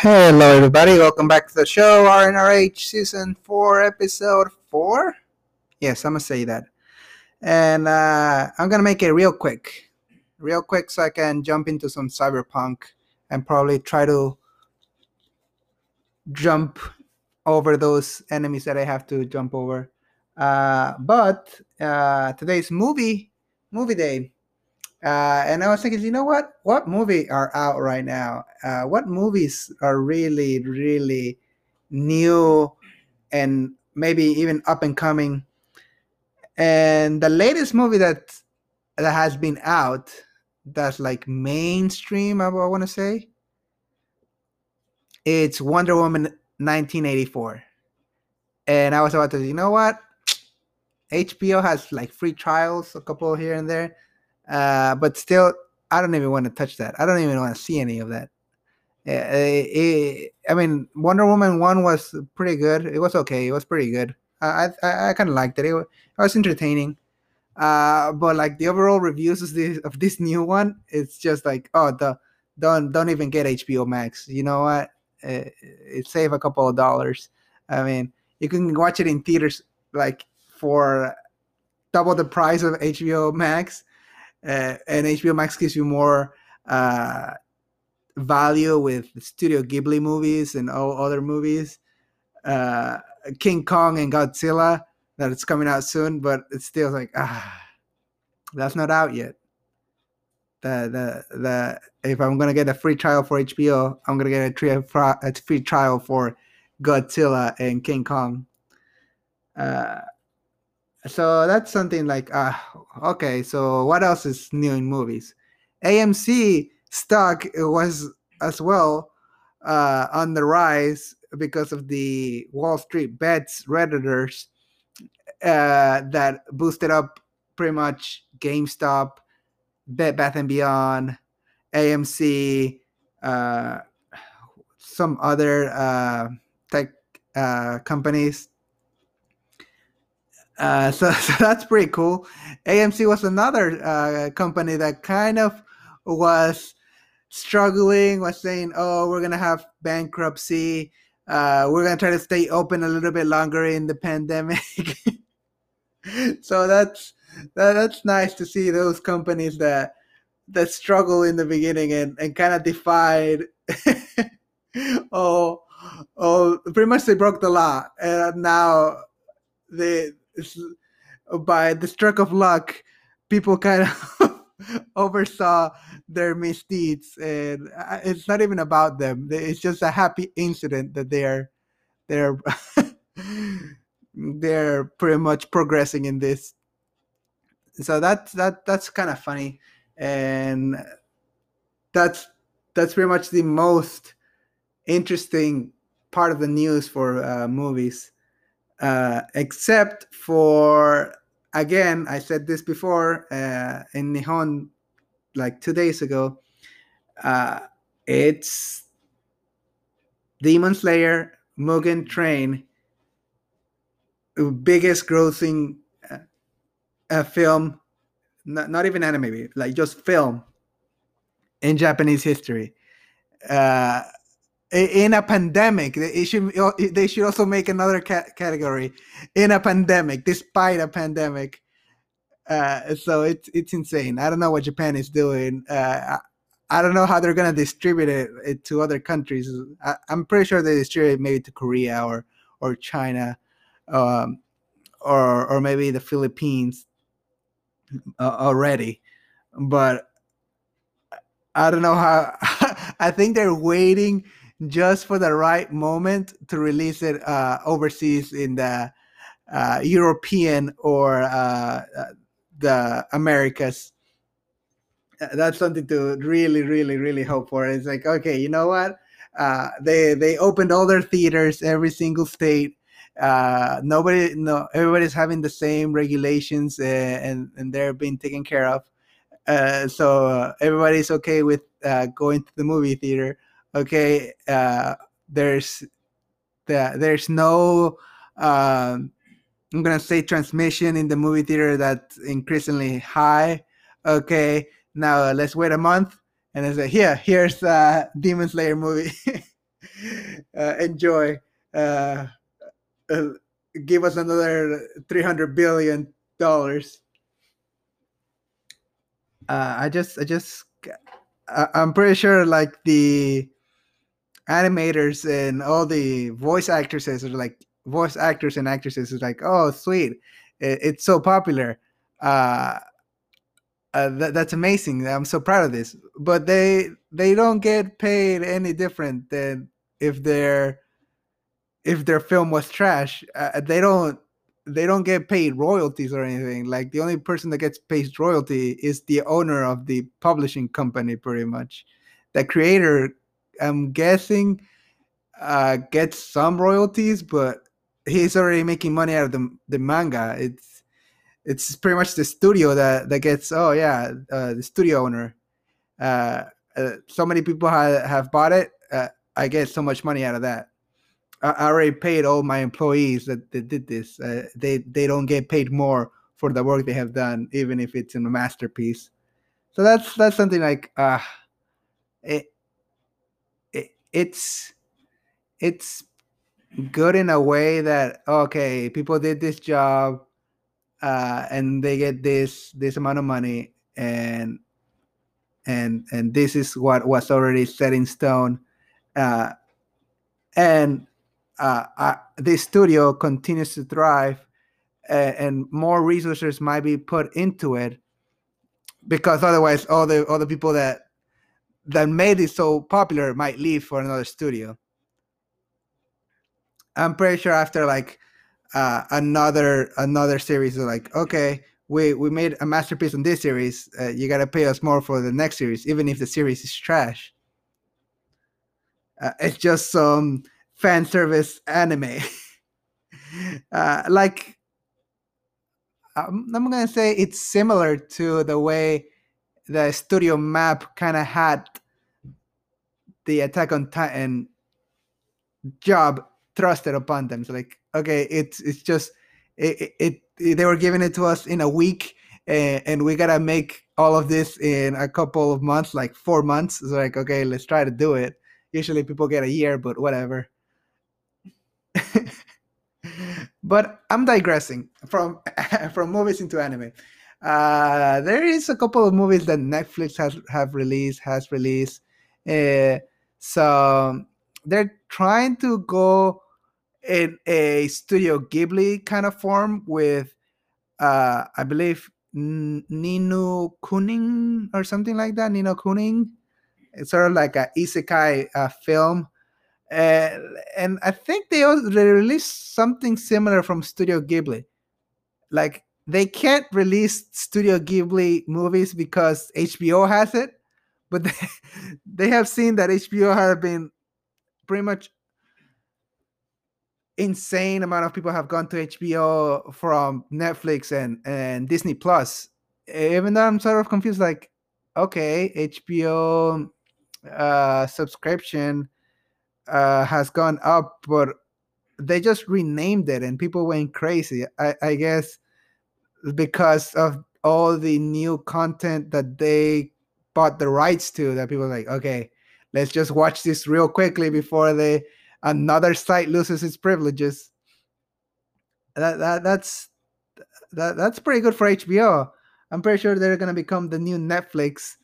Hello, everybody. Welcome back to the show, RNRH Season 4, Episode 4. Yes, I'm going to say that. And uh, I'm going to make it real quick. Real quick so I can jump into some cyberpunk and probably try to jump over those enemies that I have to jump over. Uh, but uh, today's movie, movie day. Uh, and I was thinking, you know what? What movie are out right now? Uh, what movies are really, really new and maybe even up and coming? And the latest movie that that has been out that's like mainstream, I, I want to say, it's Wonder Woman 1984. And I was about to, you know what? HBO has like free trials, a couple here and there uh, but still, I don't even want to touch that. I don't even want to see any of that. It, it, I mean, Wonder Woman one was pretty good. It was okay. It was pretty good. I I, I kind of liked it. it. It was entertaining. Uh, but like the overall reviews of this of this new one, it's just like, oh, the don't don't even get HBO Max. You know what? It, it save a couple of dollars. I mean, you can watch it in theaters like for double the price of HBO Max, uh, and HBO Max gives you more uh, value with Studio Ghibli movies and all other movies, uh, King Kong and Godzilla that it's coming out soon, but it's still like ah, that's not out yet. The the the if I'm gonna get a free trial for HBO, I'm gonna get a free a free trial for Godzilla and King Kong. Uh, so that's something like uh okay so what else is new in movies? Amc stock was as well uh on the rise because of the wall street bets redditors uh that boosted up pretty much gamestop bed bath and beyond amc uh some other uh tech uh companies uh, so, so, that's pretty cool. AMC was another uh, company that kind of was struggling, was saying, "Oh, we're gonna have bankruptcy. Uh, we're gonna try to stay open a little bit longer in the pandemic." so that's that, that's nice to see those companies that that struggle in the beginning and, and kind of defied. oh, oh, pretty much they broke the law, and now they by the stroke of luck, people kind of oversaw their misdeeds, and uh, it's not even about them. It's just a happy incident that they're they're they're pretty much progressing in this. So that's that that's kind of funny, and that's that's pretty much the most interesting part of the news for uh, movies uh, except for again, I said this before uh, in Nihon like two days ago. Uh, it's Demon Slayer Mugen Train, biggest grossing uh, film, not, not even anime, like just film in Japanese history. Uh, in a pandemic they should they should also make another category in a pandemic despite a pandemic. Uh, so it's it's insane. I don't know what japan is doing. Uh, I, I, don't know how they're to distribute it, it, to other countries. I, am pretty sure they distribute it maybe to korea or or china um, or or maybe the philippines uh, already. But i don't know how i think they're waiting just for the right moment to release it uh, overseas in the uh, European or uh, uh the Americas. Uh, that's something to really, really, really hope for. It's like, okay, you know what? Uh, they they opened all their theaters, every single state. nobody, no, everybody's having the same regulations, and and they're being taken care of. so everybody's okay with going to the movie theater okay uh, there's the, there's no uh, i'm gonna say transmission in the movie theater that's increasingly high okay now let's wait a month and it's like here here's uh demon slayer movie uh, enjoy. Uh, uh, give us another three hundred billion dollars. Uh, I just, I just, I, I'm pretty sure like the animators and all the voice actresses are like voice actors and actresses is like, oh, sweet, it, it's so popular. Uh, uh, that, that's amazing. I'm so proud of this. But they they don't get paid any different than if their if their film was trash. Uh, they don't they don't get paid royalties or anything. Like the only person that gets paid royalty is the owner of the publishing company, pretty much. The creator, I'm guessing, uh, gets some royalties, but he's already making money out of the the manga. It's it's pretty much the studio that that gets. Oh yeah, uh, the studio owner. Uh, uh, so many people have have bought it. Uh, I get so much money out of that. I, I already paid all my employees that, that did this. Uh, they they don't get paid more for the work they have done, even if it's in a masterpiece. So that's that's something like it, it it's it's good in a way that okay, people did this job uh, and they get this this amount of money and and and this is what was already set in stone. Uh, and uh, this studio continues to thrive and more resources might be put into it because otherwise all the all the people that that made it so popular might leave for another studio. I'm pretty sure after like uh, another another series like okay we we made a masterpiece on this series uh, you gotta pay us more for the next series even if the series is trash. Uh, it's just some fan service anime. Uh, like I'm, I'm gonna say it's similar to the way the studio map kind of had the attack on titan job thrusted upon them. So like okay it's it's just it, it, it they were giving it to us in a week and, and, we gotta make all of this in a couple of months like four months. It's like okay let's try to do it. Usually people get a year but whatever. But i'm digressing from from movies into anime uh there is a couple of movies that netflix has have released has released uh, so they're trying to go in a Studio Ghibli kind of form with, uh, I believe, Nino Kuning or something like that. Nino Kuning. It's sort of like a isekai uh, film. Uh, and I think they also they released something similar from Studio Ghibli. Like they can't release Studio Ghibli movies because HBO has it, but they, they have seen that HBO have been pretty much insane amount of people have gone to HBO from Netflix and and Disney Plus. Even though I'm sort of confused, like, okay, HBO uh, subscription uh, has gone up, but they just renamed it and people went crazy. I, I guess because of all the new content that they bought the rights to, that people like, okay, let's just watch this real quickly before they another site loses its privileges. That, that that's that that's pretty good for HBO. I'm pretty sure they're gonna become the new Netflix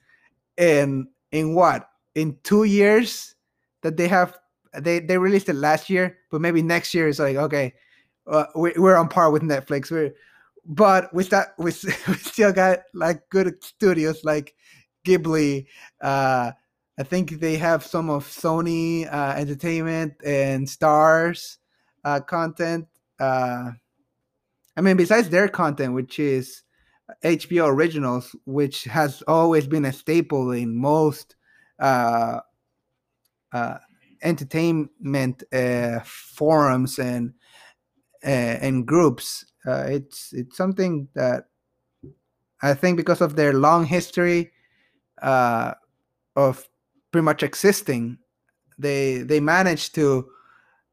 in in what in two years that they have they they released it last year, but maybe next year is like okay, uh, we, we're on par with Netflix. We're but with that we, we still got like good studios like Ghibli, uh, I think they have some of Sony uh, Entertainment and Stars uh, content. Uh, I mean, besides their content, which is HBO originals, which has always been a staple in most uh, uh, entertainment uh, forums and and groups. Uh, it's it's something that I think because of their long history uh, of pretty much existing. They they managed to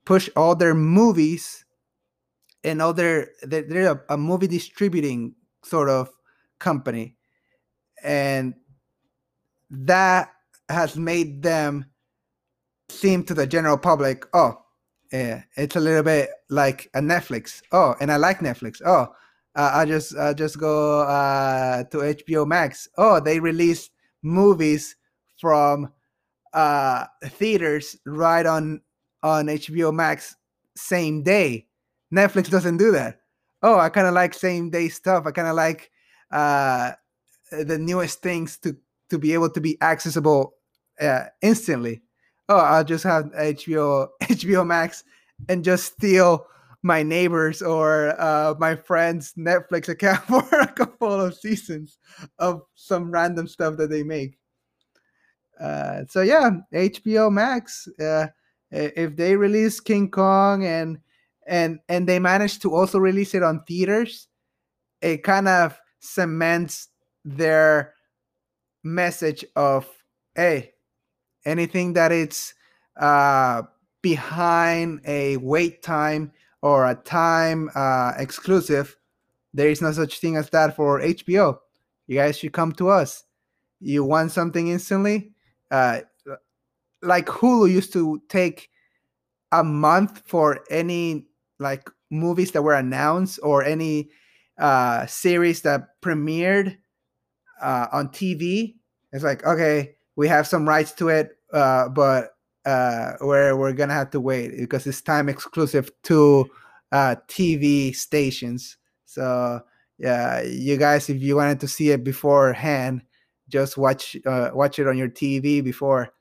push all their movies and all their they're, they're a, a movie distributing sort of company, and that has made them seem to the general public, oh, yeah, it's a little bit like a Netflix. Oh, and I like Netflix. Oh, uh, I just I just go uh, to HBO Max. Oh, they release movies from uh, theaters right on on HBO Max same day. Netflix doesn't do that. Oh, I kind of like same day stuff. I kind of like uh, the newest things to to be able to be accessible uh, instantly. Oh, I'll just have HBO HBO Max and just steal my neighbors or uh, my friends' Netflix account for a couple of seasons of some random stuff that they make. Uh, so yeah, HBO Max. Uh, if they release King Kong and and and they manage to also release it on theaters, it kind of cements their message of hey, anything that it's uh, behind a wait time or a time uh, exclusive, there is no such thing as that for HBO. You guys should come to us. You want something instantly? Uh, like Hulu used to take a month for any like movies that were announced or any uh, series that premiered uh, on TV. It's like okay, we have some rights to it, uh, but uh, where we're gonna have to wait because it's time exclusive to uh, TV stations. So yeah, you guys, if you wanted to see it beforehand, just watch uh, watch it on your TV before,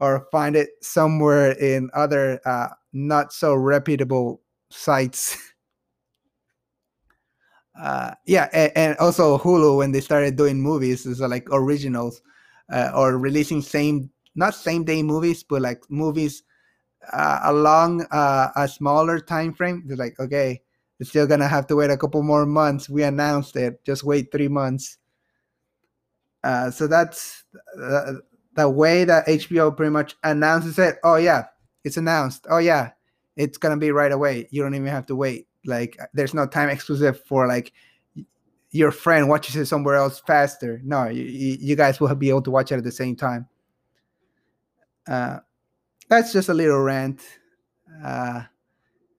or find it somewhere in other uh, not so reputable sites. uh, yeah, and, and, also Hulu when they started doing movies is like originals uh, or releasing same not same day movies, but like movies uh, along uh, a smaller time frame. They're like, okay, we're still gonna have to wait a couple more months. We announced it. Just wait three months. Uh, so that's the, the way that HBO pretty much announces it. Oh yeah, it's announced. Oh yeah, it's gonna be right away. You don't even have to wait. Like there's no time exclusive for like your friend watches it somewhere else faster. No, you, you guys will be able to watch it at the same time. Uh, that's just a little rant. Uh,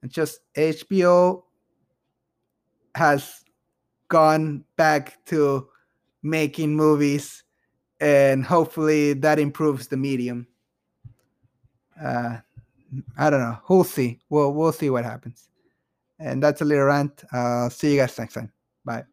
just HBO has gone back to making movies, and hopefully that improves the medium. Uh, I don't know. We'll see. We'll we'll see what happens. And that's a little rant. See you guys next time. Bye.